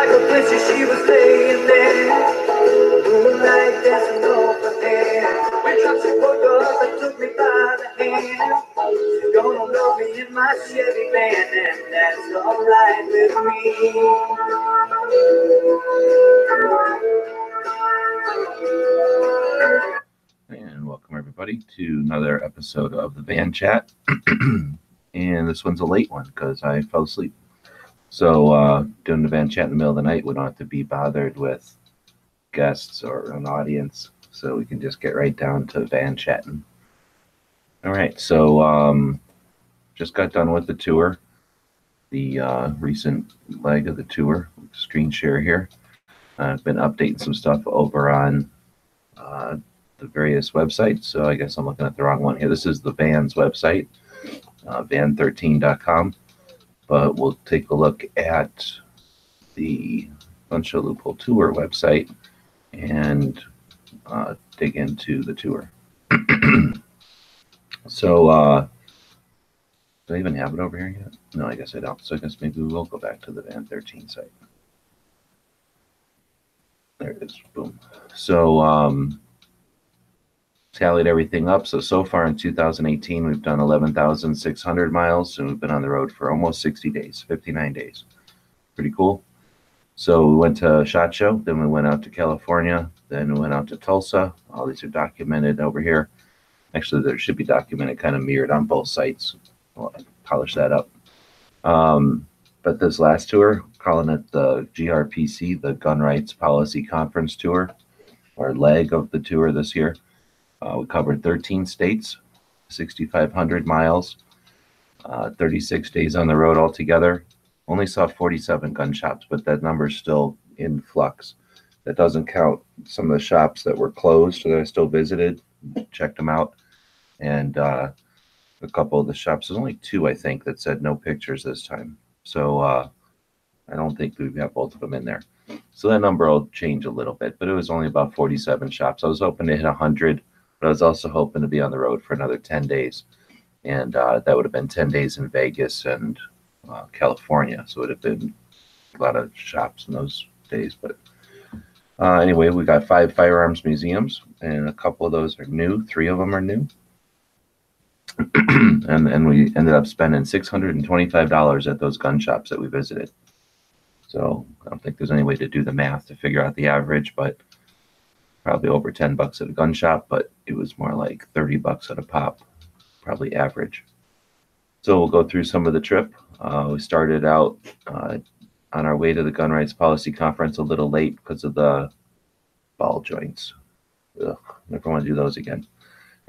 like she was laying there. Moonlight dancing over there. When pulled up and took me by the hand. She's gonna love me in my Chevy van, and that's alright with And welcome everybody to another episode of the Van Chat. and this one's a late one because I fell asleep. So uh, doing the Van Chat in the middle of the night, we don't have to be bothered with guests or an audience. So we can just get right down to Van Chatting. All right, so um, just got done with the tour, the uh, recent leg of the tour. Screen share here. I've been updating some stuff over on uh, the various websites. So I guess I'm looking at the wrong one here. This is the Vans website, uh, van13.com. But we'll take a look at the Gun Show Loophole Tour website and uh, dig into the tour. so, uh, do I even have it over here yet? No, I guess I don't. So I guess maybe we will go back to the Van 13 site. There it is. Boom. So, um, tallied everything up. So, so far in 2018, we've done 11,600 miles and we've been on the road for almost 60 days, 59 days. Pretty cool. So, we went to SHOT Show, then we went out to California, then we went out to Tulsa. All these are documented over here. Actually, there should be documented, kind of mirrored on both sites. Well, polish that up. Um, but this last tour, calling it the GRPC, the Gun Rights Policy Conference Tour, or leg of the tour this year. Uh, we covered 13 states, 6,500 miles, uh, 36 days on the road altogether. Only saw 47 gun shops, but that number is still in flux. That doesn't count some of the shops that were closed that I still visited, checked them out, and uh, a couple of the shops. There's only two, I think, that said no pictures this time. So uh, I don't think we've got both of them in there. So that number will change a little bit, but it was only about 47 shops. I was hoping to hit 100, but I was also hoping to be on the road for another 10 days. And uh, that would have been 10 days in Vegas and uh, California. So it would have been a lot of shops in those days. But uh, anyway, we got five firearms museums, and a couple of those are new. Three of them are new. and and we ended up spending six hundred and twenty-five dollars at those gun shops that we visited. So I don't think there's any way to do the math to figure out the average, but probably over ten bucks at a gun shop. But it was more like thirty bucks at a pop, probably average. So we'll go through some of the trip. Uh, we started out uh, on our way to the Gun Rights Policy Conference a little late because of the ball joints. Ugh, never want to do those again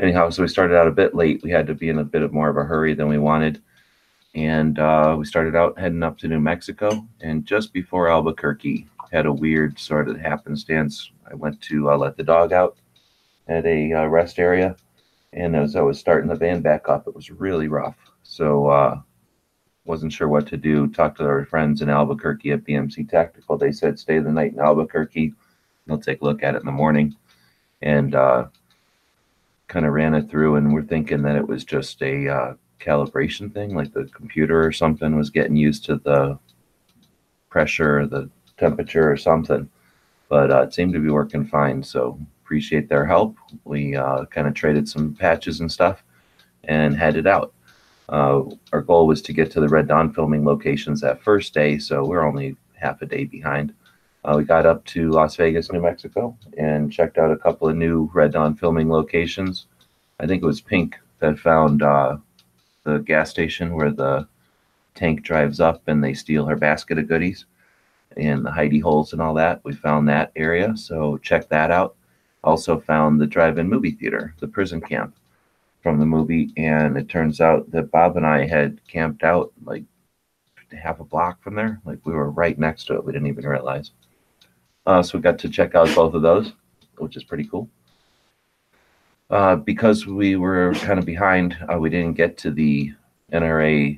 anyhow, so we started out a bit late. We had to be in a bit of more of a hurry than we wanted. And uh, we started out heading up to New Mexico. And just before Albuquerque, had a weird sort of happenstance. I went to uh, let the dog out at a uh, rest area. And as I was starting the van back up, it was really rough. So, uh, wasn't sure what to do. Talked to our friends in Albuquerque at BMC Tactical. They said stay the night in Albuquerque. They'll take a look at it in the morning. And uh, kind of ran it through and we're thinking that it was just a uh, calibration thing like the computer or something was getting used to the pressure the temperature or something. But uh, it seemed to be working fine so appreciate their help. We uh, kind of traded some patches and stuff and headed out. Uh, our goal was to get to the red dawn filming locations that first day so we're only half a day behind. Uh, we got up to Las Vegas, New Mexico, and checked out a couple of new Red Dawn filming locations. I think it was Pink that found uh, the gas station where the tank drives up and they steal her basket of goodies and the hidey holes and all that. We found that area, so check that out. Also found the drive-in movie theater, the prison camp from the movie, and it turns out that Bob and I had camped out like half a block from there. Like we were right next to it. We didn't even realize. Uh, so we got to check out both of those, which is pretty cool. Uh, because we were kind of behind, uh, we didn't get to the NRA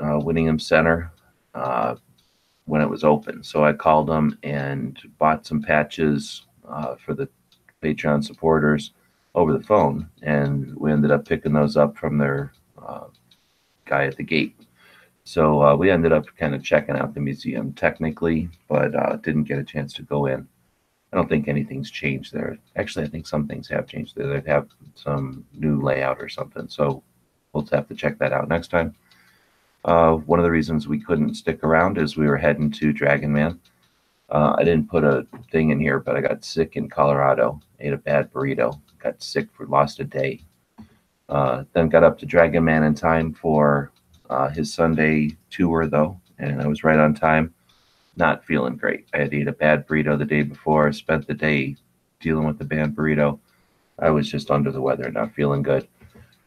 uh, Whittington Center uh, when it was open. So I called them and bought some patches uh, for the Patreon supporters over the phone, and we ended up picking those up from their guy at the gate. So uh, we ended up kind of checking out the museum technically, but uh, didn't get a chance to go in. I don't think anything's changed there. Actually, I think some things have changed there. They have some new layout or something. So we'll have to check that out next time. Uh, one of the reasons we couldn't stick around is we were heading to Dragon Man. Uh, I didn't put a thing in here, but I got sick in Colorado. Ate a bad burrito. Got sick for lost a day. Uh, then got up to Dragon Man in time for uh, his Sunday tour, though, and I was right on time. Not feeling great. I had ate a bad burrito the day before. Spent the day dealing with the bad burrito. I was just under the weather, not feeling good.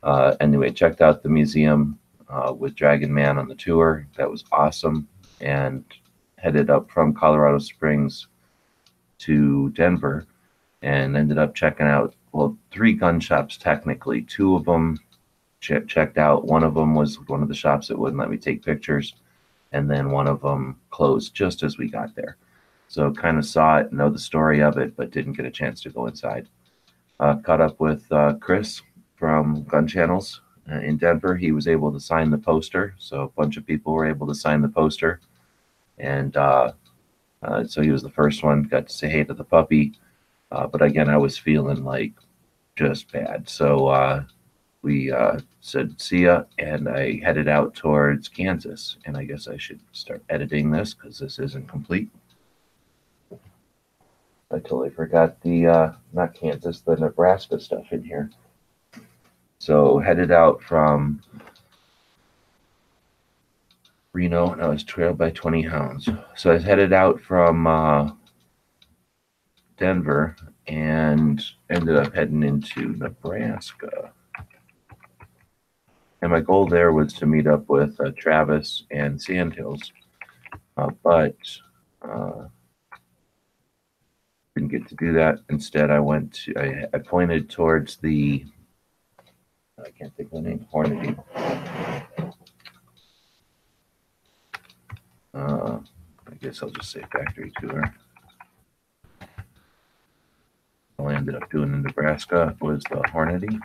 Uh, anyway, checked out the museum uh, with Dragon Man on the tour. That was awesome. And headed up from Colorado Springs to Denver and ended up checking out, well, three gun shops technically. Two of them ch- checked out. One of them was one of the shops that wouldn't let me take pictures. And then one of them closed just as we got there. So kind of saw it, know the story of it, but didn't get a chance to go inside. Uh, caught up with uh, Chris from Gun Channels uh, in Denver. He was able to sign the poster, so a bunch of people were able to sign the poster, and uh, uh, so he was the first one. Got to say hey to the puppy, uh, but again, I was feeling like just bad, so uh, we said see ya, and I headed out towards Kansas. And I guess I should start editing this because this isn't complete. I totally forgot the not Kansas, the Nebraska stuff in here. So headed out from Reno, and I was trailed by 20 hounds. So I was headed out from uh, Denver and ended up heading into Nebraska. And my goal there was to meet up with uh, Travis and Sandhills, uh, but uh, didn't get to do that. Instead, I went to, I, I pointed towards the I can't think of the name, Hornady. Uh, I guess I'll just say factory tour. All I ended up doing in Nebraska was the Hornady.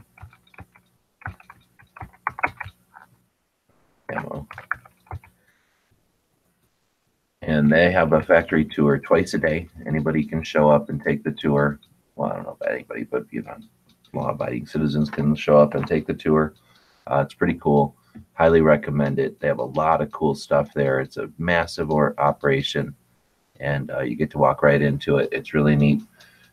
Ammo. And they have a factory tour twice a day. Anybody can show up and take the tour. Well, I don't know about anybody, but you know, law-abiding citizens can show up and take the tour. Uh, it's pretty cool. Highly recommend it. They have a lot of cool stuff there. It's a massive or operation, and uh, you get to walk right into it. It's really neat.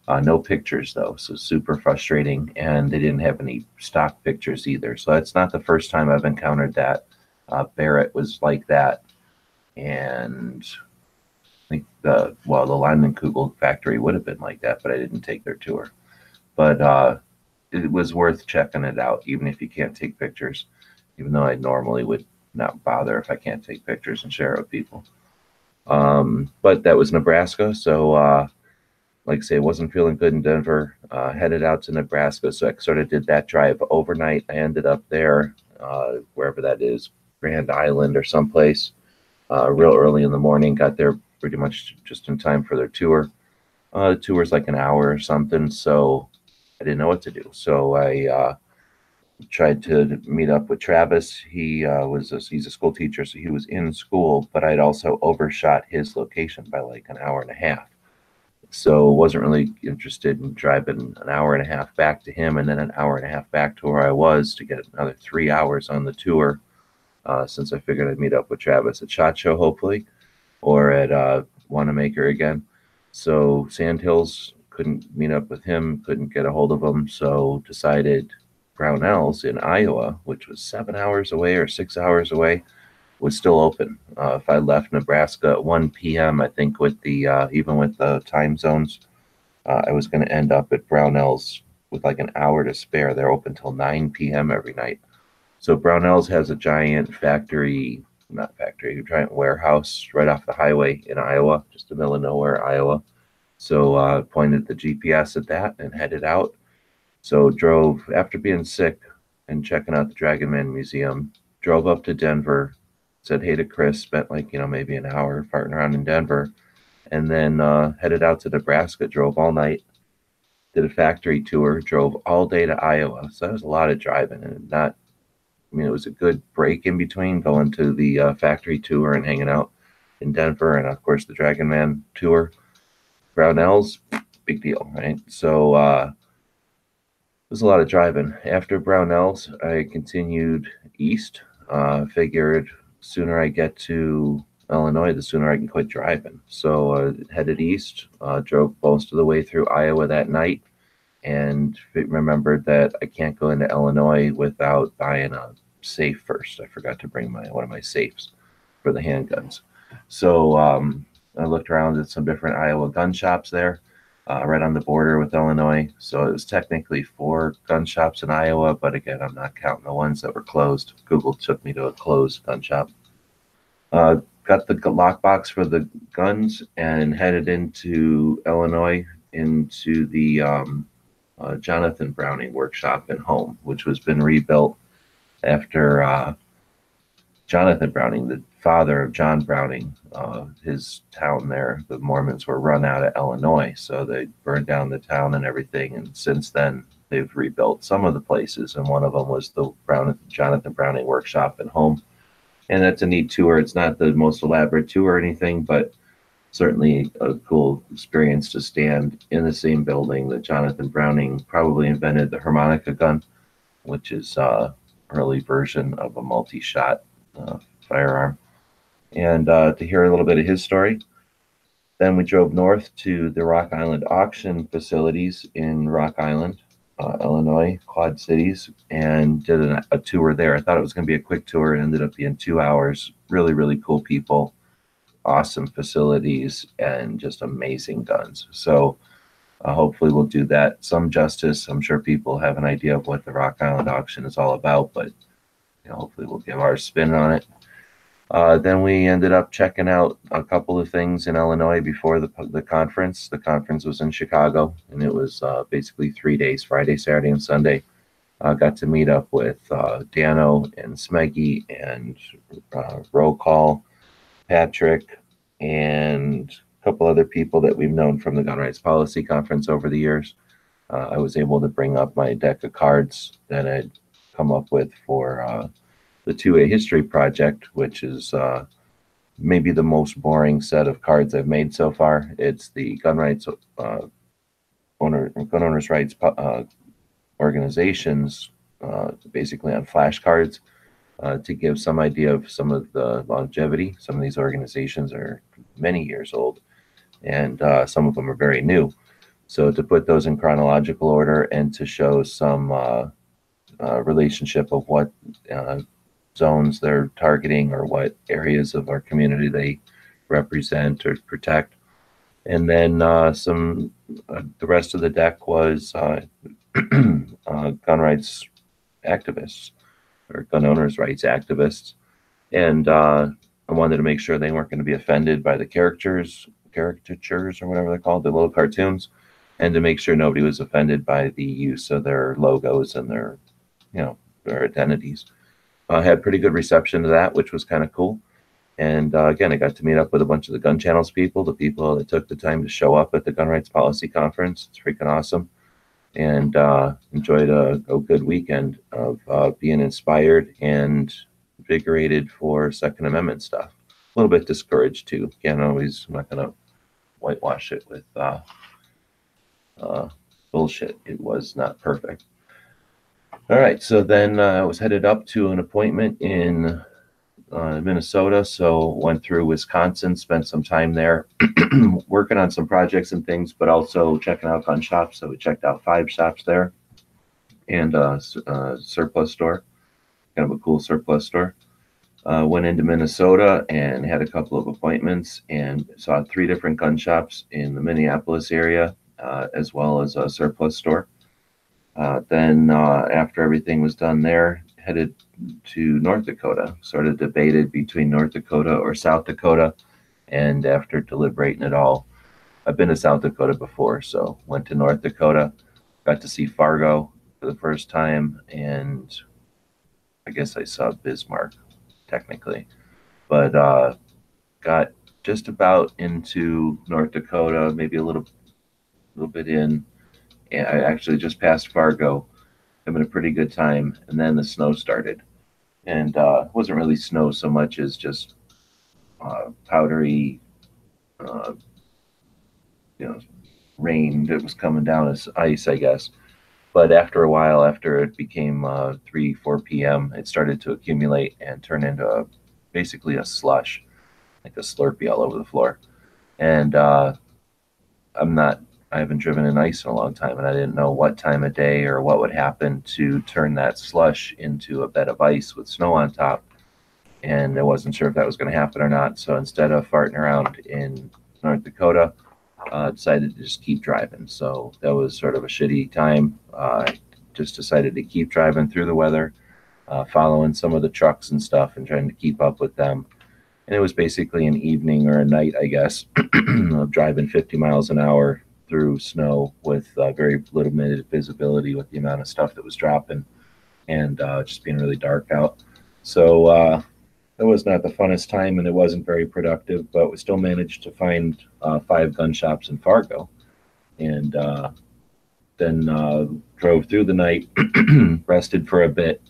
Uh, no pictures though, so super frustrating. And they didn't have any stock pictures either. So that's not the first time I've encountered that. Uh, Barrett was like that, and I think the well the Leinenkugel factory would have been like that, but I didn't take their tour. But uh, it was worth checking it out, even if you can't take pictures. Even though I normally would not bother if I can't take pictures and share it with people. Um, but that was Nebraska, so uh, like I say, wasn't feeling good in Denver. Uh, headed out to Nebraska, so I sort of did that drive overnight. I ended up there, uh, wherever that is, Grand Island or someplace, uh, real early in the morning. Got there pretty much just in time for their tour. Uh, the tour's like an hour or something, so I didn't know what to do. So I uh, tried to meet up with Travis. He uh, was a, he's a school teacher, so he was in school, but I'd also overshot his location by like an hour and a half. So wasn't really interested in driving an hour and a half back to him and then an hour and a half back to where I was to get another three hours on the tour. Uh, since I figured I'd meet up with Travis at Shot Show, hopefully, or at uh, Wanamaker again. So Sandhills couldn't meet up with him, couldn't get a hold of him, so decided Brownells in Iowa, which was seven hours away or six hours away, was still open. Uh, if I left Nebraska at 1 p.m., I think with the uh, even with the time zones, uh, I was going to end up at Brownells with like an hour to spare. They're open till 9 p.m. every night. So Brownells has a giant factory, not factory, a giant warehouse right off the highway in Iowa, just in the middle of nowhere, Iowa. So uh, pointed the GPS at that and headed out. So drove after being sick and checking out the Dragon Man Museum. Drove up to Denver, said hey to Chris. Spent like you know maybe an hour farting around in Denver, and then uh, headed out to Nebraska. Drove all night. Did a factory tour. Drove all day to Iowa. So that was a lot of driving and not I mean, it was a good break in between going to the uh, factory tour and hanging out in Denver, and of course the Dragon Man tour. Brownells, big deal, right? So uh, it was a lot of driving. After Brownells, I continued east. Uh, figured sooner I get to Illinois, the sooner I can quit driving. So uh, headed east, uh, drove most of the way through Iowa that night, and remembered that I can't go into Illinois without buying a safe first. I forgot to bring my one of my safes for the handguns. So um, I looked around at some different Iowa gun shops there, uh, right on the border with Illinois. So it was technically four gun shops in Iowa, but again, I'm not counting the ones that were closed. Google took me to a closed gun shop. Uh, got the lockbox for the guns and headed into Illinois into the um, uh, Jonathan Browning workshop and home, which was been rebuilt after uh, Jonathan Browning, the father of John Browning, uh, his town there, the Mormons were run out of Illinois, so they burned down the town and everything. And since then, they've rebuilt some of the places, and one of them was the Brown, Jonathan Browning workshop and home. And that's a neat tour. It's not the most elaborate tour or anything, but certainly a cool experience to stand in the same building that Jonathan Browning probably invented the harmonica gun, which is uh, early version of a multi-shot uh, firearm, and uh, to hear a little bit of his story. Then we drove north to the Rock Island auction facilities in Rock Island, uh, Illinois, Quad Cities, and did a, a tour there. I thought it was going to be a quick tour. It ended up being two hours. Really, really cool people, awesome facilities, and just amazing guns. So uh, hopefully, we'll do that some justice. I'm sure people have an idea of what the Rock Island auction is all about, but you know, hopefully, we'll give our spin on it. Uh, then we ended up checking out a couple of things in Illinois before the the conference. The conference was in Chicago, and it was uh, basically three days: Friday, Saturday, and Sunday. Uh, got to meet up with uh, Dano and Smeggy and uh, Roll Call, Patrick, and a couple other people that we've known from the Gun Rights Policy Conference over the years. Uh, I was able to bring up my deck of cards that I'd come up with for the 2A History Project, which is uh, maybe the most boring set of cards I've made so far. It's the Gun Rights uh, Owner Gun Owners' Rights uh, organizations, uh, basically on flashcards. Uh, to give some idea of some of the longevity. Some of these organizations are many years old and uh, some of them are very new. So to put those in chronological order and to show some uh, relationship of what uh, zones they're targeting or what areas of our community they represent or protect. And then uh, some, uh, the rest of the deck was gun rights activists or gun owners' rights activists. And I wanted to make sure they weren't going to be offended by the characters caricatures or whatever they're called, the little cartoons, and to make sure nobody was offended by the use of their logos and their, you know, their identities. Uh, had pretty good reception to that, which was kind of cool. And uh, again, I got to meet up with a bunch of the gun channels people, the people that took the time to show up at the Gun Rights Policy Conference. It's freaking awesome. And uh, enjoyed a, a, good weekend of uh, being inspired and invigorated for Second Amendment stuff. A little bit discouraged too. Again, always I'm not going to whitewash it with uh, uh, bullshit. It was not perfect. All right, so then uh, I was headed up to an appointment in uh, Minnesota. So went through Wisconsin, spent some time there, working on some projects and things, but also checking out gun shops. So we checked out five shops there, and a, a surplus store, kind of a cool surplus store. Uh, went into Minnesota and had a couple of appointments and saw three different gun shops in the Minneapolis area, uh, as well as a surplus store. Uh, then, uh, after everything was done there, headed to North Dakota. Sort of debated between North Dakota or South Dakota, and after deliberating it all, I've been to South Dakota before, so went to North Dakota. Got to see Fargo for the first time, and I guess I saw Bismarck technically, but uh, got just about into North Dakota, maybe a little, little bit in. I actually just passed Fargo, having a pretty good time, and then the snow started. and uh, it wasn't really snow so much as just uh, powdery, uh, you know, rain that was coming down as ice, I guess. But after a while, after it became uh, 3, 4 p.m., it started to accumulate and turn into a, basically a slush, like a Slurpee all over the floor. And uh, I'm not, I haven't driven in ice in a long time, and I didn't know what time of day or what would happen to turn that slush into a bed of ice with snow on top. And I wasn't sure if that was going to happen or not. So instead of farting around in North Dakota, uh, decided to just keep driving. So that was sort of a shitty time. Uh, just decided to keep driving through the weather, uh, following some of the trucks and stuff and trying to keep up with them. And it was basically an evening or a night, I guess, of driving 50 miles an hour through snow with uh, very limited visibility with the amount of stuff that was dropping and uh, just being really dark out. So uh, it was not the funnest time and it wasn't very productive, but we still managed to find uh, five gun shops in Fargo. And uh, then uh, drove through the night, rested for a bit,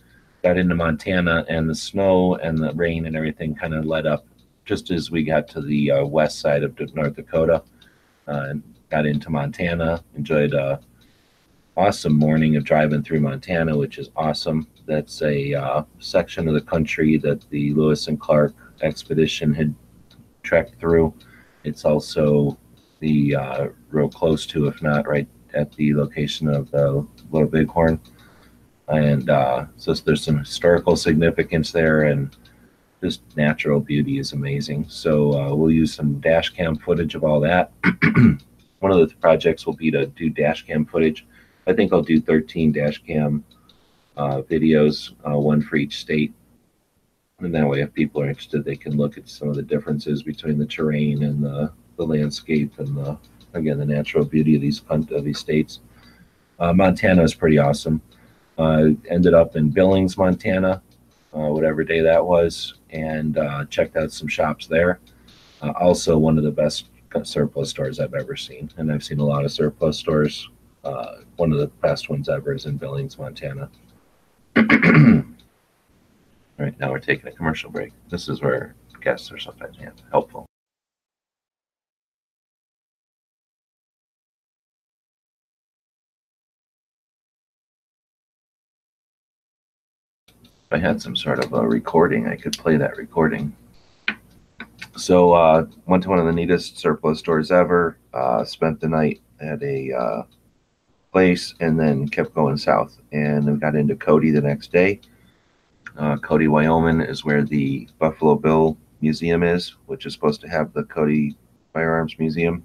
got into Montana, and the snow and the rain and everything kind of let up just as we got to the west side of North Dakota. Uh, got into Montana, enjoyed a awesome morning of driving through Montana, which is awesome that's a uh, section of the country that the Lewis and Clark expedition had trekked through. It's also the uh, real close to, if not right at the location of the Little Bighorn. And uh, so there's some historical significance there, and just natural beauty is amazing. So uh, we'll use some dash cam footage of all that. One of the projects will be to do dash cam footage. I think I'll do 13 dash cam uh, videos, uh, one for each state. And that way, if people are interested, they can look at some of the differences between the terrain and the, the landscape and the again the natural beauty of these of these states. Uh, Montana is pretty awesome. Uh, ended up in Billings, Montana, uh, whatever day that was, and uh, checked out some shops there. also, one of the best surplus stores I've ever seen, and I've seen a lot of surplus stores. one of the best ones ever is in Billings, Montana. All right, now we're taking a commercial break. This is where guests are sometimes helpful. I had some sort of a recording, I could play that recording. So, uh, went to one of the neatest surplus stores ever. Uh, spent the night at a uh, place and then kept going south. And we got into Cody the next day. Uh, Cody, Wyoming is where the Buffalo Bill Museum is, which is supposed to have the Cody Firearms Museum,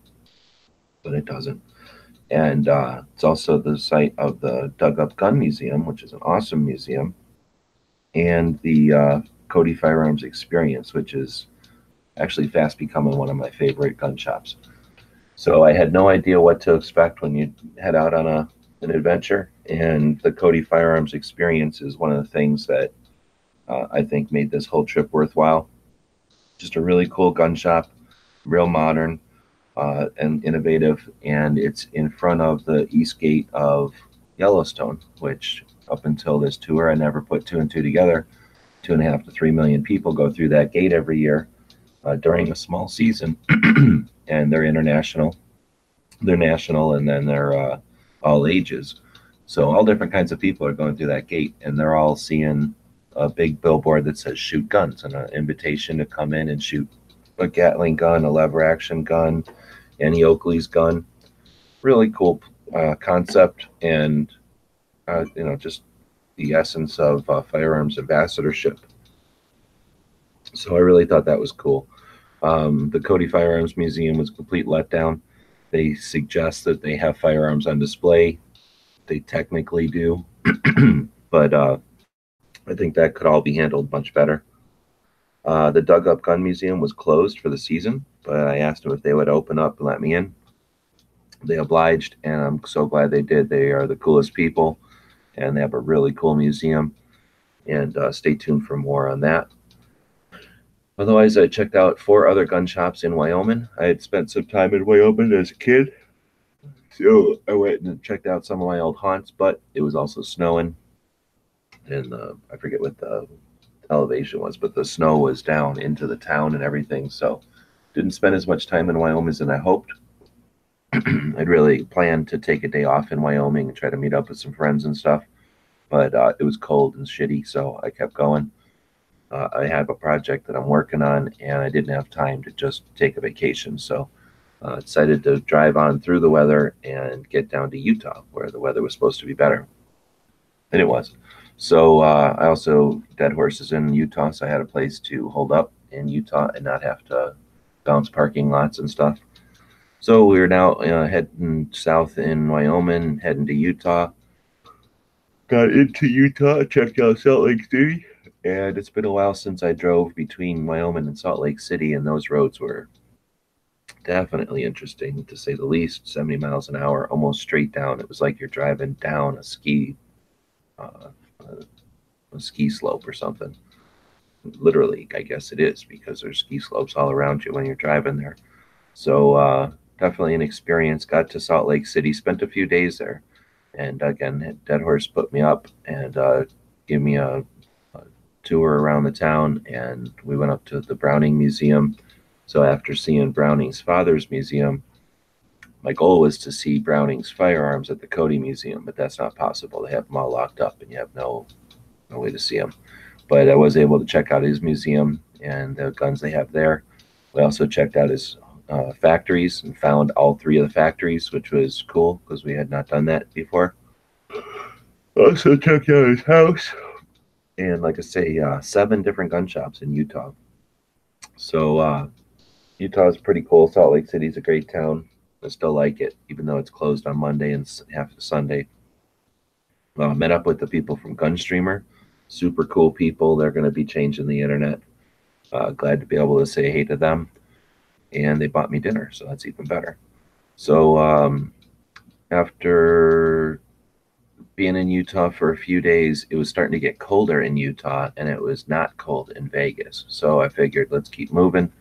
but it doesn't. And uh, it's also the site of the Dug Up Gun Museum, which is an awesome museum, and the uh, Cody Firearms Experience, which is actually fast becoming one of my favorite gun shops. So I had no idea what to expect when you head out on a an adventure, and the Cody Firearms experience is one of the things that uh, I think made this whole trip worthwhile. Just a really cool gun shop, real modern uh, and innovative, and it's in front of the east gate of Yellowstone, which up until this tour I never put two and two together. Two and a half to three million people go through that gate every year uh, during a small season. and they're international, they're national, and then they're uh, all ages. So all different kinds of people are going through that gate, and they're all seeing a big billboard that says "shoot guns" and an invitation to come in and shoot a Gatling gun, a lever action gun, Annie Oakley's gun. Really cool uh, concept, and uh, you know just the essence of uh, firearms ambassadorship. So I really thought that was cool. Um, the Cody Firearms Museum was a complete letdown. They suggest that they have firearms on display. They technically do, but uh, I think that could all be handled much better. Uh, the Dug Up Gun Museum was closed for the season, but I asked them if they would open up and let me in. They obliged, and I'm so glad they did. They are the coolest people, and they have a really cool museum. And uh, stay tuned for more on that. Otherwise, I checked out four other gun shops in Wyoming. I had spent some time in Wyoming as a kid. So I went and checked out some of my old haunts, but it was also snowing. And uh, I forget what the elevation was, but the snow was down into the town and everything. So didn't spend as much time in Wyoming as I hoped. I'd really planned to take a day off in Wyoming and try to meet up with some friends and stuff, but uh, it was cold and shitty, so I kept going. Uh, I have a project that I'm working on, and I didn't have time to just take a vacation, so uh, decided to drive on through the weather and get down to Utah, where the weather was supposed to be better, and it was. So uh, I also dead horses in Utah, so I had a place to hold up in Utah and not have to bounce parking lots and stuff. So we're now uh, heading south in Wyoming, heading to Utah. Got into Utah, checked out Salt Lake City, and it's been a while since I drove between Wyoming and Salt Lake City, and those roads were definitely interesting to say the least. 70 miles an hour, almost straight down. It was like you're driving down a ski, uh, a, a ski slope or something. Literally, I guess it is because there's ski slopes all around you when you're driving there. So uh, definitely an experience. Got to Salt Lake City, spent a few days there, and again, Dead Horse put me up and uh, gave me a, a, tour around the town, and we went up to the Browning Museum. So after seeing Browning's father's museum, my goal was to see Browning's firearms at the Cody Museum, but that's not possible. They have them all locked up, and you have no no way to see them. But I was able to check out his museum and the guns they have there. We also checked out his uh, factories and found all three of the factories, which was cool because we had not done that before. Also checked out his house, and like I say, uh, seven different gun shops in Utah. So uh, Utah is pretty cool. Salt Lake City is a great town. I still like it, even though it's closed on Monday and half of Sunday. Uh, met up with the people from Gunstreamer. Super cool people. They're going to be changing the internet. Uh, glad to be able to say hey to them and they bought me dinner, so that's even better. So um, after being in Utah for a few days, it was starting to get colder in Utah, and it was not cold in Vegas. So I figured let's keep moving.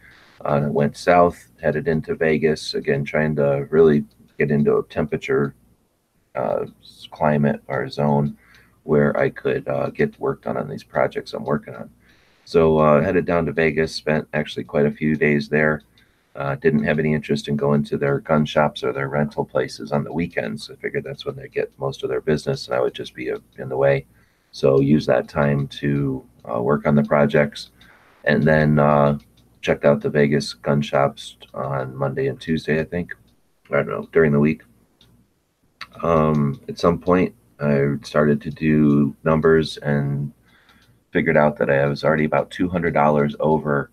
Uh, went south, headed into Vegas again, trying to really get into a temperature uh, climate or zone where I could uh, get work done on these projects I'm working on. So uh, headed down to Vegas, spent actually quite a few days there. Uh, didn't have any interest in going to their gun shops or their rental places on the weekends. I figured that's when they get most of their business, and I would just be uh, in the way. So use that time to uh, work on the projects, and then uh, checked out the Vegas gun shops on Monday and Tuesday. I think I don't know during the week. Um, at some point, I started to do numbers and figured out that I was already about two hundred dollars over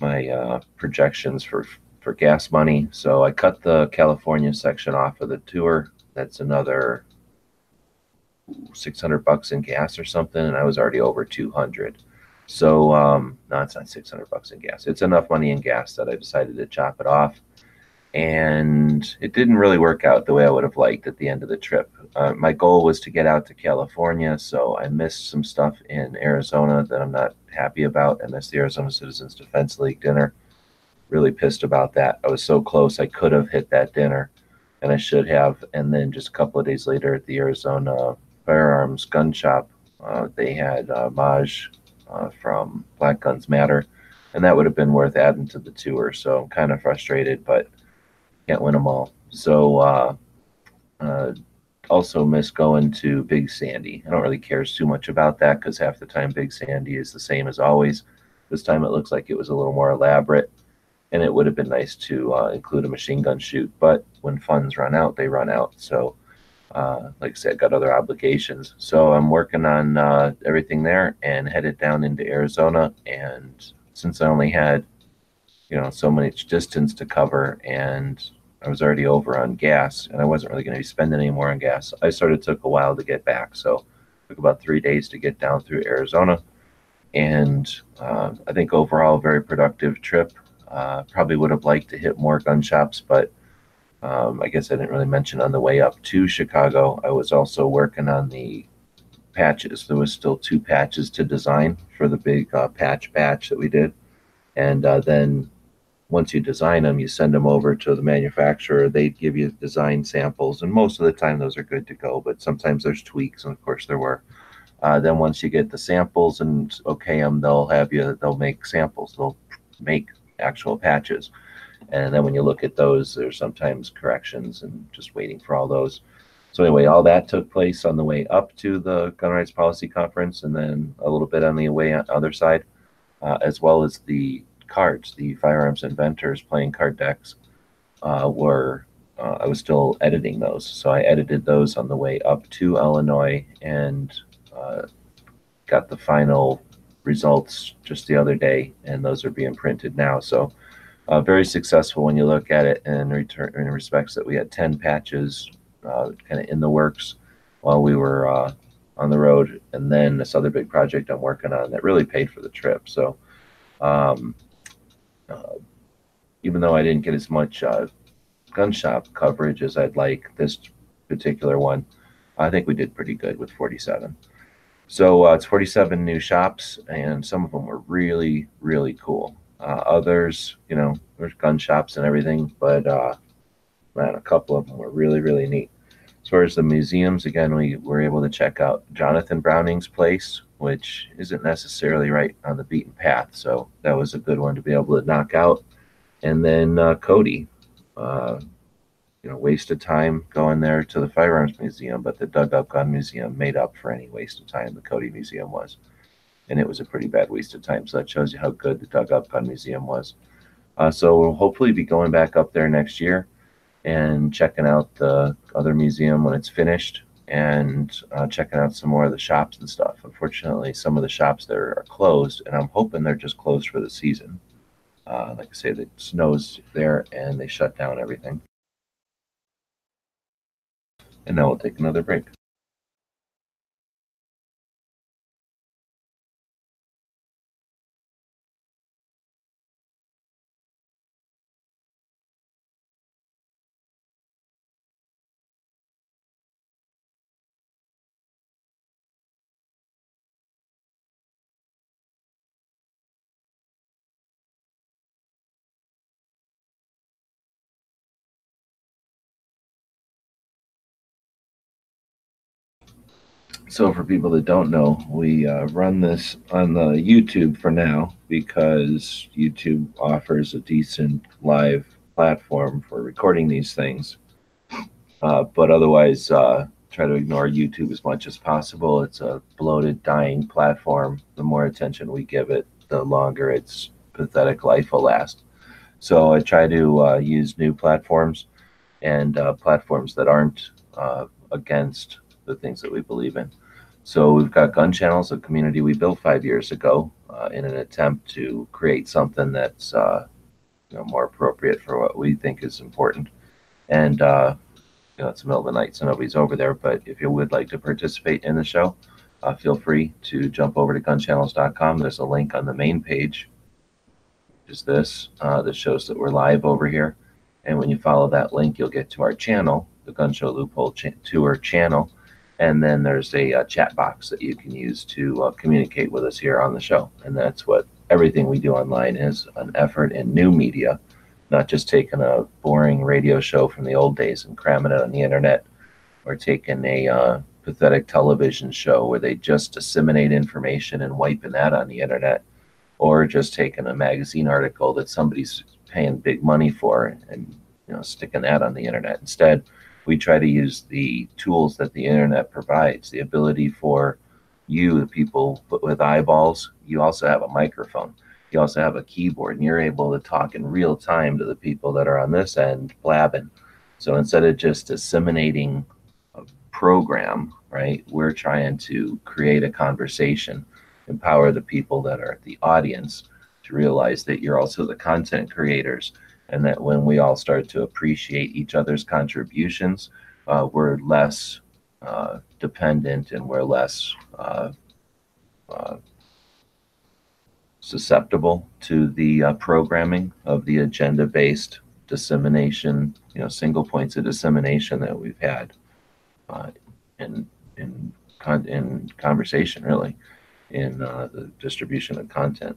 my uh, projections for for gas money. So I cut the California section off of the tour. That's another 600 bucks in gas or something, and I was already over 200. So um, no, it's not 600 bucks in gas. It's enough money in gas that I decided to chop it off and it didn't really work out the way I would have liked at the end of the trip. Uh, my goal was to get out to California, so I missed some stuff in Arizona that I'm not happy about. I missed the Arizona Citizens Defense League dinner. Really pissed about that. I was so close. I could have hit that dinner, and I should have. And then just a couple of days later at the Arizona Firearms Gun Shop, uh, they had uh, Maj uh, from Black Guns Matter, and that would have been worth adding to the tour. So I'm kind of frustrated, but can't win them all. So uh, uh, also miss going to Big Sandy. I don't really care too much about that because half the time Big Sandy is the same as always. This time it looks like it was a little more elaborate, and it would have been nice to uh, include a machine gun shoot. But when funds run out, they run out. So, uh, like I said, I got other obligations. So I'm working on uh, everything there and headed down into Arizona. And since I only had, you know, so much distance to cover and I was already over on gas and I wasn't really going to be spending any more on gas. I sort of took a while to get back. So it took about three days to get down through Arizona. And uh, I think overall, a very productive trip. Uh, probably would have liked to hit more gun shops, but um, I guess I didn't really mention on the way up to Chicago. I was also working on the patches. There was still two patches to design for the big uh, patch batch that we did. And uh, then once you design them, you send them over to the manufacturer. They give you design samples, and most of the time those are good to go. But sometimes there's tweaks, and of course there were. Uh, then once you get the samples and okay them, they'll have you. They'll make samples. They'll make actual patches, and then when you look at those, there's sometimes corrections and just waiting for all those. So anyway, all that took place on the way up to the gun rights policy conference, and then a little bit on the way on the other side, uh, as well as the cards, the firearms inventors playing card decks, uh, were uh, I was still editing those, so I edited those on the way up to Illinois and uh, got the final results just the other day, and those are being printed now. So uh, very successful when you look at it in return in respects that we had 10 patches uh, kind of in the works while we were uh, on the road, and then this other big project I'm working on that really paid for the trip. So um, uh, even though I didn't get as much uh, gun shop coverage as I'd like this particular one, I think we did pretty good with 47. So uh, it's 47 new shops, and some of them were really, really cool. Uh, others, you know, there's gun shops and everything, but uh, man, a couple of them were really, really neat. As far as the museums, again, we were able to check out Jonathan Browning's place, which isn't necessarily right on the beaten path. So that was a good one to be able to knock out. And then uh, Cody, uh, you know, wasted time going there to the Firearms Museum, but the Dug Up Gun Museum made up for any waste of time the Cody Museum was. And it was a pretty bad waste of time. So that shows you how good the Dug Up Gun Museum was. Uh, so we'll hopefully be going back up there next year and checking out the other museum when it's finished and uh, checking out some more of the shops and stuff. Unfortunately, some of the shops there are closed, and I'm hoping they're just closed for the season. Uh, like I say, the snow's there and they shut down everything. And now we'll take another break. So, for people that don't know, we uh, run this on the YouTube for now because YouTube offers a decent live platform for recording these things. Uh, but otherwise, uh, try to ignore YouTube as much as possible. It's a bloated, dying platform. The more attention we give it, the longer its pathetic life will last. So, I try to uh, use new platforms and uh, platforms that aren't uh, against the things that we believe in. So we've got Gun Channels, a community we built five years ago uh, in an attempt to create something that's uh, you know, more appropriate for what we think is important. And uh, you know, it's the middle of the night, so nobody's over there. But if you would like to participate in the show, uh, feel free to jump over to gunchannels.com. There's a link on the main page, which is this, uh, that shows that we're live over here. And when you follow that link, you'll get to our channel, the Gun Show Loophole Ch- Tour channel and then there's a, a, uh, chat box that you can use to uh, communicate with us here on the show. And that's what everything we do online is an effort in new media, not just taking a boring radio show from the old days and cramming it on the internet, or taking a uh, pathetic television show where they just disseminate information and wiping that on the internet, or just taking a magazine article that somebody's paying big money for and you know sticking that on the internet instead we try to use the tools that the internet provides the ability for you the people with eyeballs you also have a microphone. You also have a keyboard and you're able to talk in real time to the people that are on this end blabbing. So instead of just disseminating a program right we're trying to create a conversation empower the people that are the audience to realize that you're also the content creators and that when we all start to appreciate each other's contributions, uh, we're less uh, dependent and we're less uh, uh susceptible to the uh, programming of the agenda-based dissemination, you know, single points of dissemination that we've had uh, in in con- in conversation, really, in the distribution of content.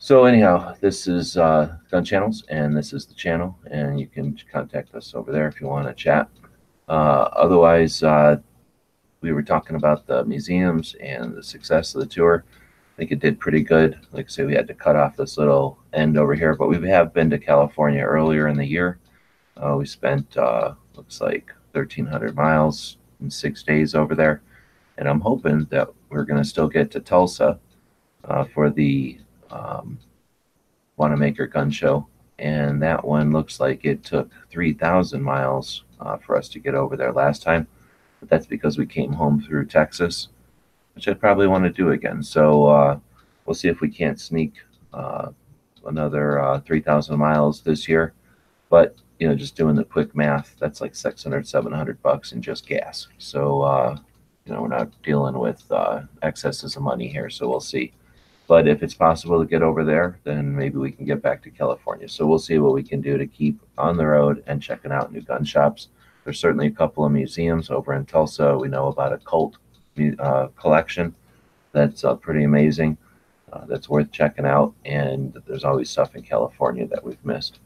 So anyhow, this is uh, Gun Channels, and this is the channel, and you can contact us over there if you want to chat. Uh, otherwise, uh, we were talking about the museums and the success of the tour. I think it did pretty good. Like I say, we had to cut off this little end over here, but we have been to California earlier in the year. Uh, we spent, uh, looks like 1,300 miles in six days over there. And I'm hoping that we're going to still get to Tulsa uh, for the um, Wanenmacher Gun Show. And that one looks like it took 3,000 miles uh, for us to get over there last time. But that's because we came home through Texas, which I'd probably want to do again. So uh, we'll see if we can't sneak uh, another uh, 3,000 miles this year. But you know, just doing the quick math, that's like 600, 700 bucks in just gas. So, uh, you know, we're not dealing with uh, excesses of money here. So we'll see. But if it's possible to get over there, then maybe we can get back to California. So we'll see what we can do to keep on the road and checking out new gun shops. There's certainly a couple of museums over in Tulsa. We know about a Colt uh, collection that's uh, pretty amazing. Uh, that's worth checking out. And there's always stuff in California that we've missed.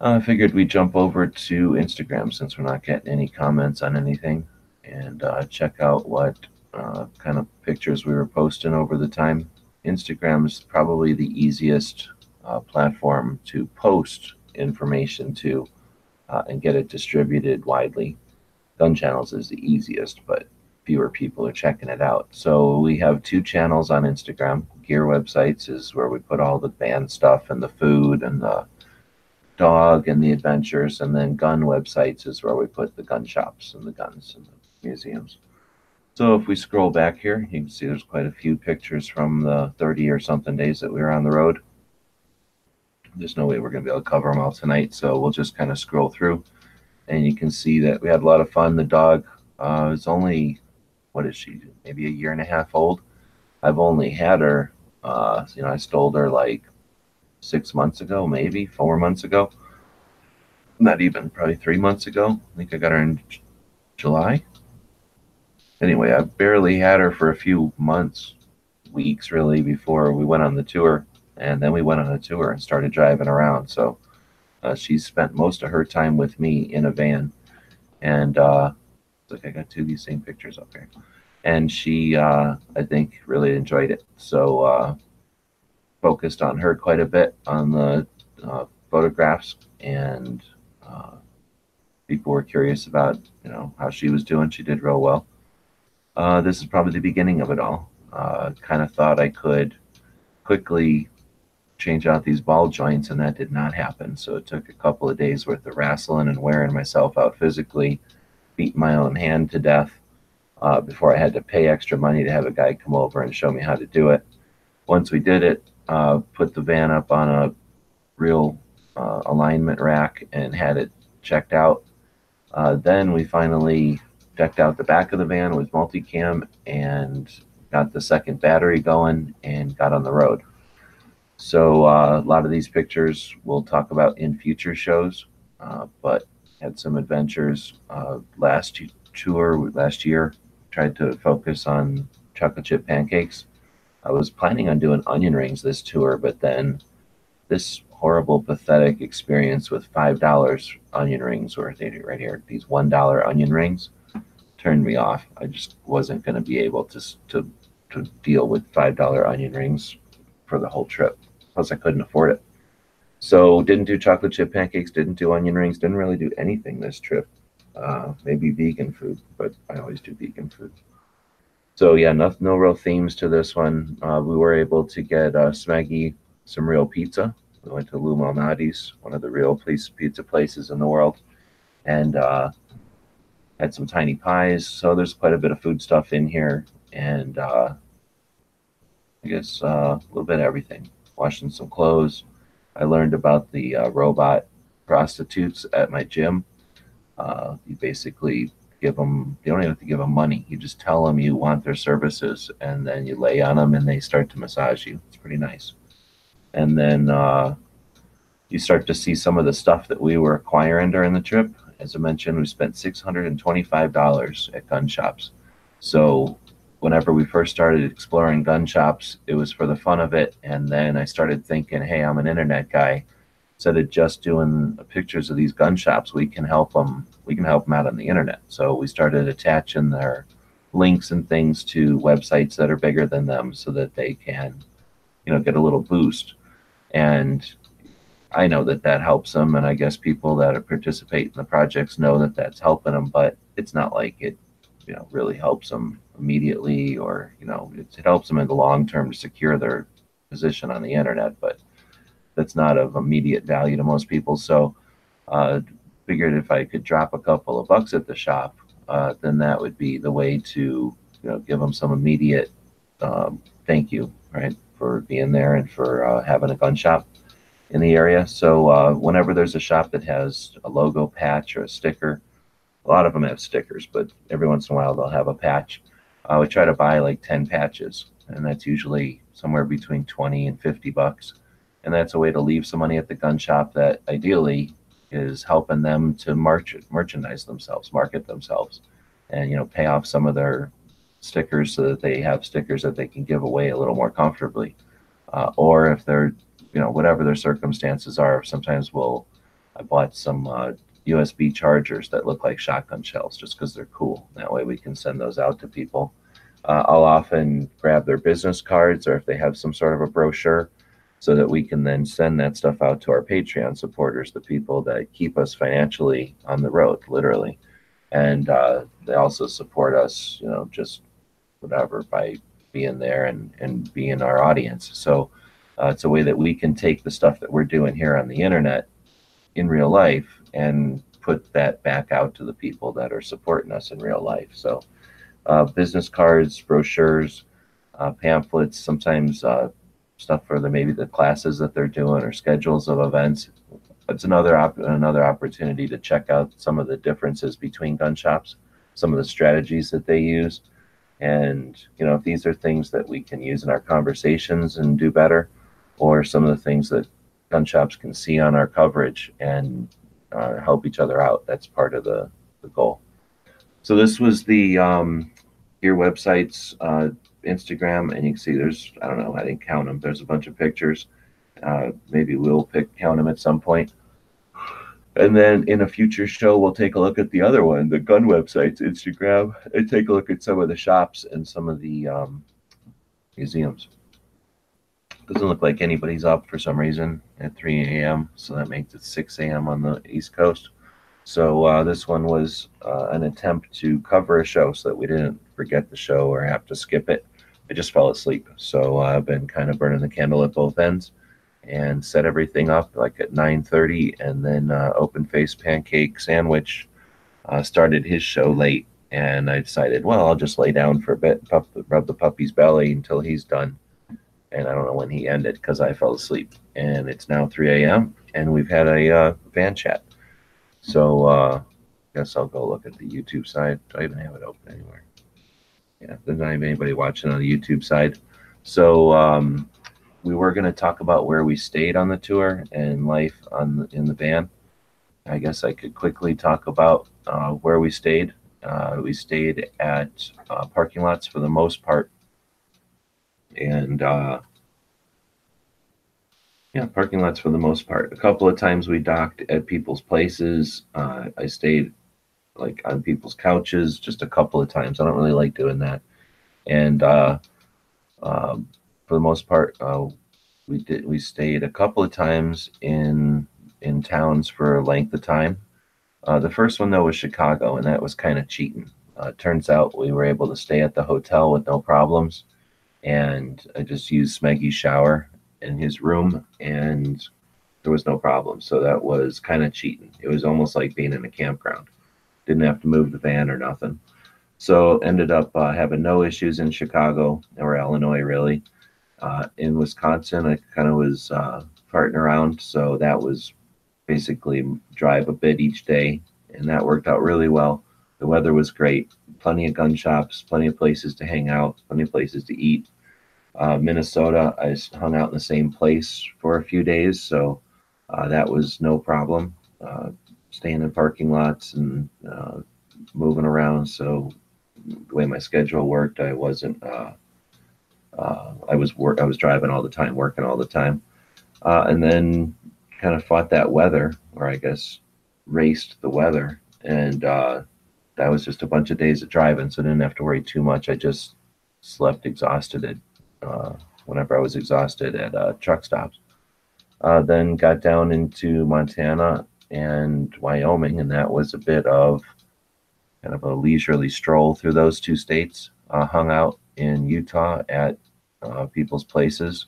I figured we'd jump over to Instagram since we're not getting any comments on anything and uh, check out what uh, kind of pictures we were posting over the time. Instagram is probably the easiest uh, platform to post information to uh, and get it distributed widely. Gun channels is the easiest, but fewer people are checking it out. So we have two channels on Instagram. Gear websites is where we put all the band stuff and the food and the dog and the adventures, and then gun websites is where we put the gun shops and the guns and the museums. So if we scroll back here, you can see there's quite a few pictures from the 30 or something days that we were on the road. There's no way we're going to be able to cover them all tonight, so we'll just kind of scroll through. And you can see that we had a lot of fun. The dog uh, is only, what is she, maybe a year and a half old. I've only had her, uh, you know, I stole her like six months ago, maybe four months ago. Not even, probably three months ago. I think I got her in July anyway, I barely had her for a few months, weeks really, before we went on the tour. And then we went on a tour and started driving around. So uh, she spent most of her time with me in a van. And uh, like I got two of these same pictures up here. And she, uh, I think, really enjoyed it. So uh, focused on her quite a bit on the uh, photographs and uh, people were curious about you know how she was doing she did real well uh, this is probably the beginning of it all. Uh, kind of thought I could quickly change out these ball joints, and that did not happen. So it took a couple of days worth of wrestling and wearing myself out physically, beating my own hand to death uh, before I had to pay extra money to have a guy come over and show me how to do it. Once we did it, uh, put the van up on a real uh, alignment rack and had it checked out. Uh, then we finally decked out the back of the van with multicam and got the second battery going and got on the road. So uh, a lot of these pictures we'll talk about in future shows, uh, but had some adventures uh, last tour last year. Tried to focus on chocolate chip pancakes. I was planning on doing onion rings this tour, but then this horrible, pathetic experience with five dollars onion rings, or right here, these one dollar onion rings turned me off. I just wasn't going to be able to to to deal with five dollar onion rings for the whole trip. Plus, I couldn't afford it. So, didn't do chocolate chip pancakes. Didn't do onion rings. Didn't really do anything this trip. Uh, maybe vegan food, but I always do vegan food. So yeah, no, no real themes to this one. Uh, we were able to get uh, Smeggy some real pizza. We went to Lou Malnati's, one of the real pizza places in the world, and uh, had some tiny pies. So there's quite a bit of food stuff in here, and uh, I guess uh, a little bit of everything. Washing some clothes. I learned about the uh, robot prostitutes at my gym. Uh, you basically give them, you don't even have to give them money. You just tell them you want their services, and then you lay on them, and they start to massage you. It's pretty nice. And then uh, you start to see some of the stuff that we were acquiring during the trip as I mentioned, we spent $625 at gun shops. So whenever we first started exploring gun shops, it was for the fun of it. And then I started thinking, hey, I'm an internet guy. instead of just doing pictures of these gun shops, we can help them. We can help them out on the internet. So we started attaching their links and things to websites that are bigger than them, so that they can, you know, get a little boost. And I know that that helps them, and I guess people that participate in the projects know that that's helping them. But it's not like it, you know, really helps them immediately, or you know, it, it helps them in the long term to secure their position on the internet. But that's not of immediate value to most people. So, uh, figured if I could drop a couple of bucks at the shop, uh, then that would be the way to, you know, give them some immediate um, thank you, right, for being there and for uh, having a gun shop in the area. So uh, whenever there's a shop that has a logo patch or a sticker, a lot of them have stickers, but every once in a while they'll have a patch. Uh, we try to buy like 10 patches, and that's usually somewhere between 20 and 50 bucks and that's a way to leave some money at the gun shop that ideally is helping them to march merchandise themselves, market themselves, and you know pay off some of their stickers so that they have stickers that they can give away a little more comfortably, uh, or if they're you know whatever their circumstances are. Sometimes we'll I bought some uh, USB chargers that look like shotgun shells just because they're cool. That way we can send those out to people. Uh, I'll often grab their business cards or if they have some sort of a brochure so that we can then send that stuff out to our Patreon supporters, the people that keep us financially on the road, literally. And uh, they also support us, you know, just whatever by being there and, and being our audience. So uh, it's a way that we can take the stuff that we're doing here on the internet in real life and put that back out to the people that are supporting us in real life. So uh, business cards, brochures, uh, pamphlets, sometimes uh, stuff for the maybe the classes that they're doing or schedules of events. It's another op- another opportunity to check out some of the differences between gun shops, some of the strategies that they use, and you know if these are things that we can use in our conversations and do better, or some of the things that gun shops can see on our coverage and uh, help each other out. That's part of the, the goal. So this was the um, your websites. Uh, Instagram, and you can see there's I don't know I didn't count them. There's a bunch of pictures. Uh, maybe we'll pick count them at some point. And then in a future show, we'll take a look at the other one, the gun websites, Instagram, and take a look at some of the shops and some of the um, museums. Doesn't look like anybody's up for some reason at 3 a.m., so that makes it 6 a.m. on the East Coast. So uh, this one was uh, an attempt to cover a show so that we didn't forget the show or have to skip it. I just fell asleep. So uh, I've been kind of burning the candle at both ends and set everything up like at 9.30 and then uh, open face pancake sandwich uh, started his show late and i decided well i'll just lay down for a bit pup, rub the puppy's belly until he's done and i don't know when he ended because i fell asleep and it's now 3 a.m and we've had a uh, van chat so uh guess i'll go look at the youtube side do i even have it open anywhere yeah, there's not even anybody watching on the YouTube side. So um, we were going to talk about where we stayed on the tour and life on the, in the van. I guess I could quickly talk about uh, where we stayed. Uh, we stayed at uh, parking lots for the most part, and uh, yeah, parking lots for the most part. A couple of times we docked at people's places. Uh, I stayed like on people's couches just a couple of times. I don't really like doing that. And uh, um, for the most part, uh, we did we stayed a couple of times in in towns for a length of time. Uh, the first one though was Chicago, and that was kind of cheating. Uh, turns out we were able to stay at the hotel with no problems, and I just used Smeggy's shower in his room, and there was no problem. So that was kind of cheating. It was almost like being in a campground didn't have to move the van or nothing. So ended up uh, having no issues in Chicago or Illinois really. Uh, in Wisconsin, I kind of was uh, farting around, so that was basically drive a bit each day, and that worked out really well. The weather was great, plenty of gun shops, plenty of places to hang out, plenty of places to eat. Uh, Minnesota, I hung out in the same place for a few days, so uh, that was no problem. Uh, staying in parking lots and uh, moving around. So the way my schedule worked, I wasn't. Uh, uh, I was work. I was driving all the time, working all the time, uh, and then kind of fought that weather, or I guess raced the weather, and uh, that was just a bunch of days of driving, so I didn't have to worry too much. I just slept exhausted at, uh, whenever I was exhausted at uh, truck stops. Uh, then got down into Montana and Wyoming, and that was a bit of kind of a leisurely stroll through those two states. Uh, hung out in Utah at uh, people's places,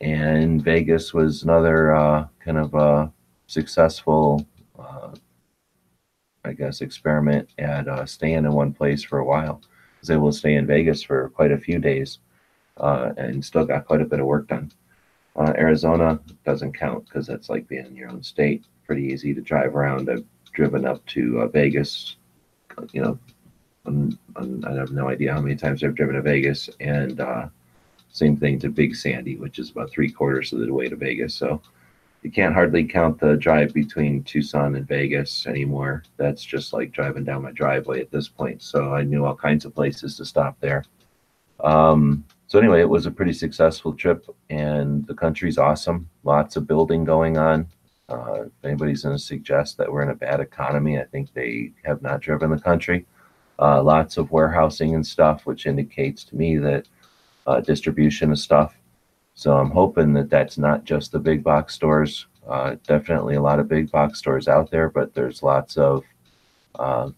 and Vegas was another uh, kind of a successful, I guess, experiment at uh, staying in one place for a while. I was able to stay in Vegas for quite a few days, uh, and still got quite a bit of work done. Arizona doesn't count because that's like being in your own state. Pretty easy to drive around. I've driven up to Vegas you know, I have no idea how many times I've driven to Vegas, and uh, same thing to Big Sandy, which is about three quarters of the way to Vegas. So you can't hardly count the drive between Tucson and Vegas anymore. That's just like driving down my driveway at this point. So I knew all kinds of places to stop there. Um, so anyway, it was a pretty successful trip, and the country's awesome. Lots of building going on. Uh, if anybody's going to suggest that we're in a bad economy, I think they have not driven the country. Uh, lots of warehousing and stuff, which indicates to me that uh, distribution of stuff. So I'm hoping that that's not just the big box stores. Uh, definitely a lot of big box stores out there, but there's lots of uh,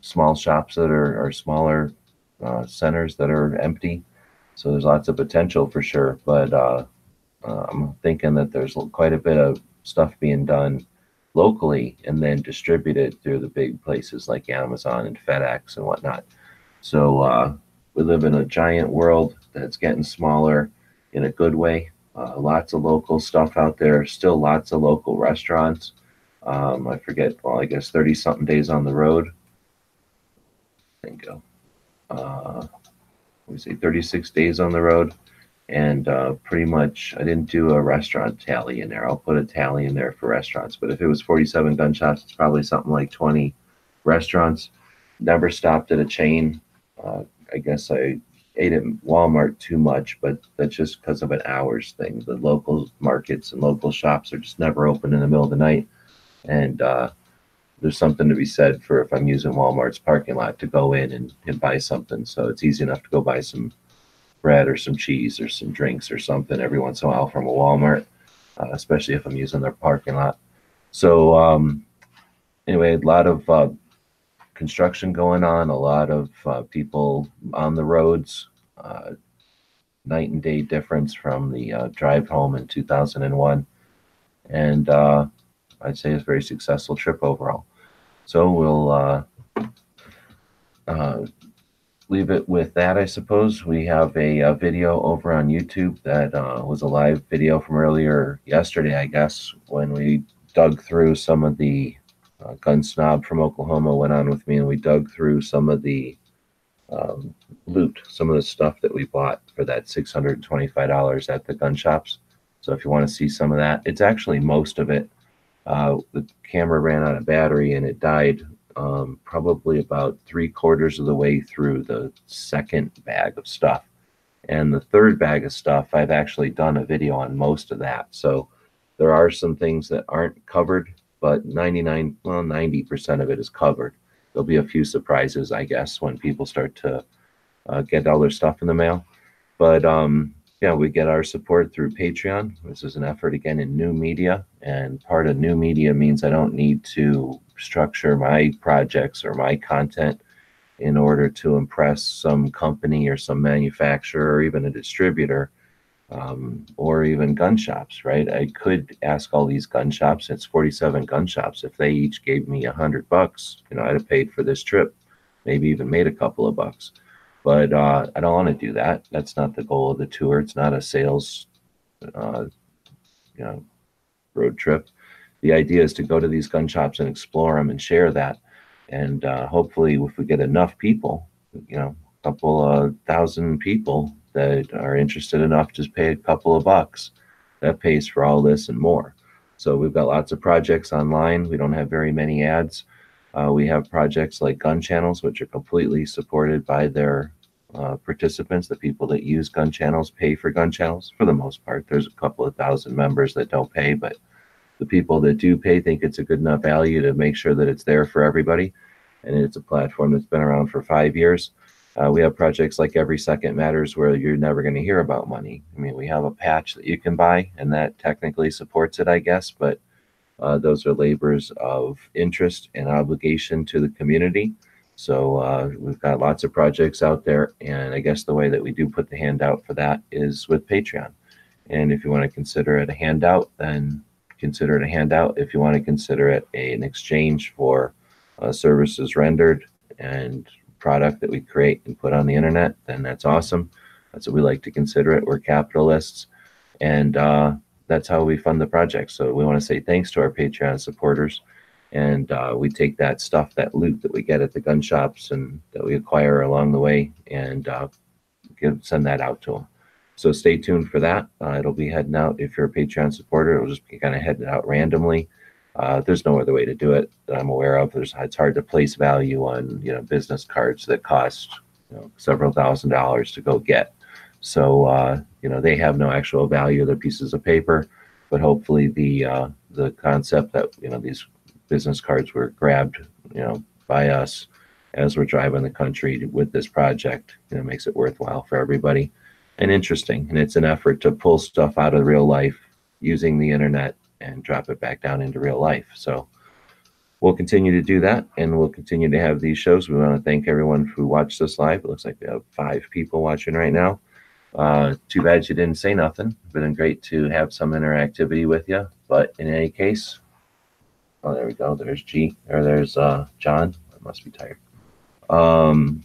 small shops that are, are smaller uh, centers that are empty. So there's lots of potential for sure. But I'm thinking that there's quite a bit of stuff being done locally and then distributed through the big places like Amazon and FedEx and whatnot. So uh, we live in a giant world that's getting smaller in a good way. Uh, lots of local stuff out there. Still lots of local restaurants. Um, I forget. Well, I guess thirty something days on the road. Bingo. Uh, we say thirty six days on the road and uh, pretty much I didn't do a restaurant tally in there. I'll put a tally in there for restaurants, but if it was 47 gun shops, it's probably something like 20 restaurants. Never stopped at a chain. Uh, I guess I ate at Walmart too much, but that's just because of an hours thing. The local markets and local shops are just never open in the middle of the night, and uh, there's something to be said for if I'm using Walmart's parking lot to go in and, and buy something. So it's easy enough to go buy some bread or some cheese or some drinks or something every once in a while from a Walmart, uh, especially if I'm using their parking lot. So um, anyway, a lot of uh, construction going on, a lot of uh, people on the roads. Uh, night and day difference from the uh, drive home in 2001, and uh, I'd say it's a very successful trip overall. So we'll leave it with that, I suppose. We have a, a video over on YouTube that uh, was a live video from earlier yesterday, I guess, when we dug through some of the uh, gun snob from Oklahoma went on with me, and we dug through some of the um, loot, some of the stuff that we bought for that $625 at the gun shops. So if you want to see some of that, it's actually most of it. Uh, the camera ran out of battery and it died um, probably about three quarters of the way through the second bag of stuff. And the third bag of stuff, I've actually done a video on most of that. So there are some things that aren't covered, but 99, well, 90% of it is covered. There'll be a few surprises, I guess, when people start to uh, get all their stuff in the mail. But um, yeah, we get our support through Patreon. This is an effort again in new media, and part of new media means I don't need to structure my projects or my content in order to impress some company or some manufacturer or even a distributor um, or even gun shops, right? I could ask all these gun shops, it's 47 gun shops. If they each gave me a hundred bucks, you know, I'd have paid for this trip, maybe even made a couple of bucks. But uh, I don't want to do that. That's not the goal of the tour. It's not a sales, uh, you know, road trip the idea is to go to these gun shops and explore them and share that. And uh, hopefully, if we get enough people, you know, a couple of thousand people that are interested enough to pay a couple of bucks, that pays for all this and more. So we've got lots of projects online. We don't have very many ads. Uh, we have projects like gun channels, which are completely supported by their uh, participants. The people that use gun channels pay for gun channels for the most part. There's a couple of thousand members that don't pay, but the people that do pay think it's a good enough value to make sure that it's there for everybody. And it's a platform that's been around for five years. Uh, we have projects like Every Second Matters where you're never going to hear about money. I mean, we have a patch that you can buy, and that technically supports it, I guess, but uh, those are labors of interest and obligation to the community. So uh, we've got lots of projects out there, and I guess the way that we do put the handout for that is with Patreon. And if you want to consider it a handout, then consider it a handout. If you want to consider it a, an exchange for uh, services rendered and product that we create and put on the internet, then that's awesome. That's what we like to consider it. We're capitalists, and uh, that's how we fund the project. So we want to say thanks to our Patreon supporters, and uh, we take that stuff, that loot that we get at the gun shops and that we acquire along the way, and uh, give, send that out to them. So stay tuned for that. Uh, it'll be heading out. If you're a Patreon supporter, it'll just be kind of heading out randomly. Uh, there's no other way to do it that I'm aware of. There's it's hard to place value on you know business cards that cost you know, several thousand dollars to go get. So uh, you know they have no actual value. They're pieces of paper, but hopefully the uh, the concept that you know these business cards were grabbed you know by us as we're driving the country with this project you know makes it worthwhile for everybody and interesting. And it's an effort to pull stuff out of real life using the internet and drop it back down into real life. So we'll continue to do that and we'll continue to have these shows. We want to thank everyone who watched this live. It looks like we have five people watching right now. Uh, too bad you didn't say nothing. Been great to have some interactivity with you. But in any case, oh, there we go. There's G, or there's uh, John. I must be tired. Um,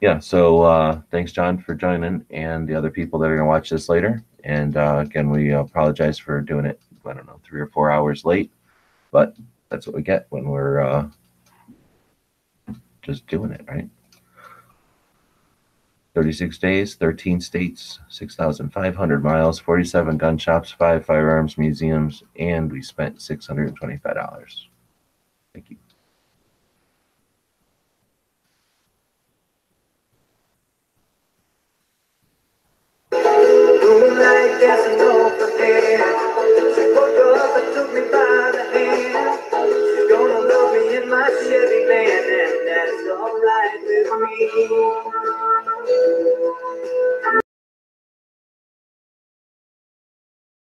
yeah, so uh, thanks, John, for joining and the other people that are going to watch this later. And uh, again, we apologize for doing it, I don't know, three or four hours late, but that's what we get when we're uh, just doing it, right? 36 days, 13 states, 6,500 miles, 47 gun shops, five firearms museums, and we spent $625. Gonna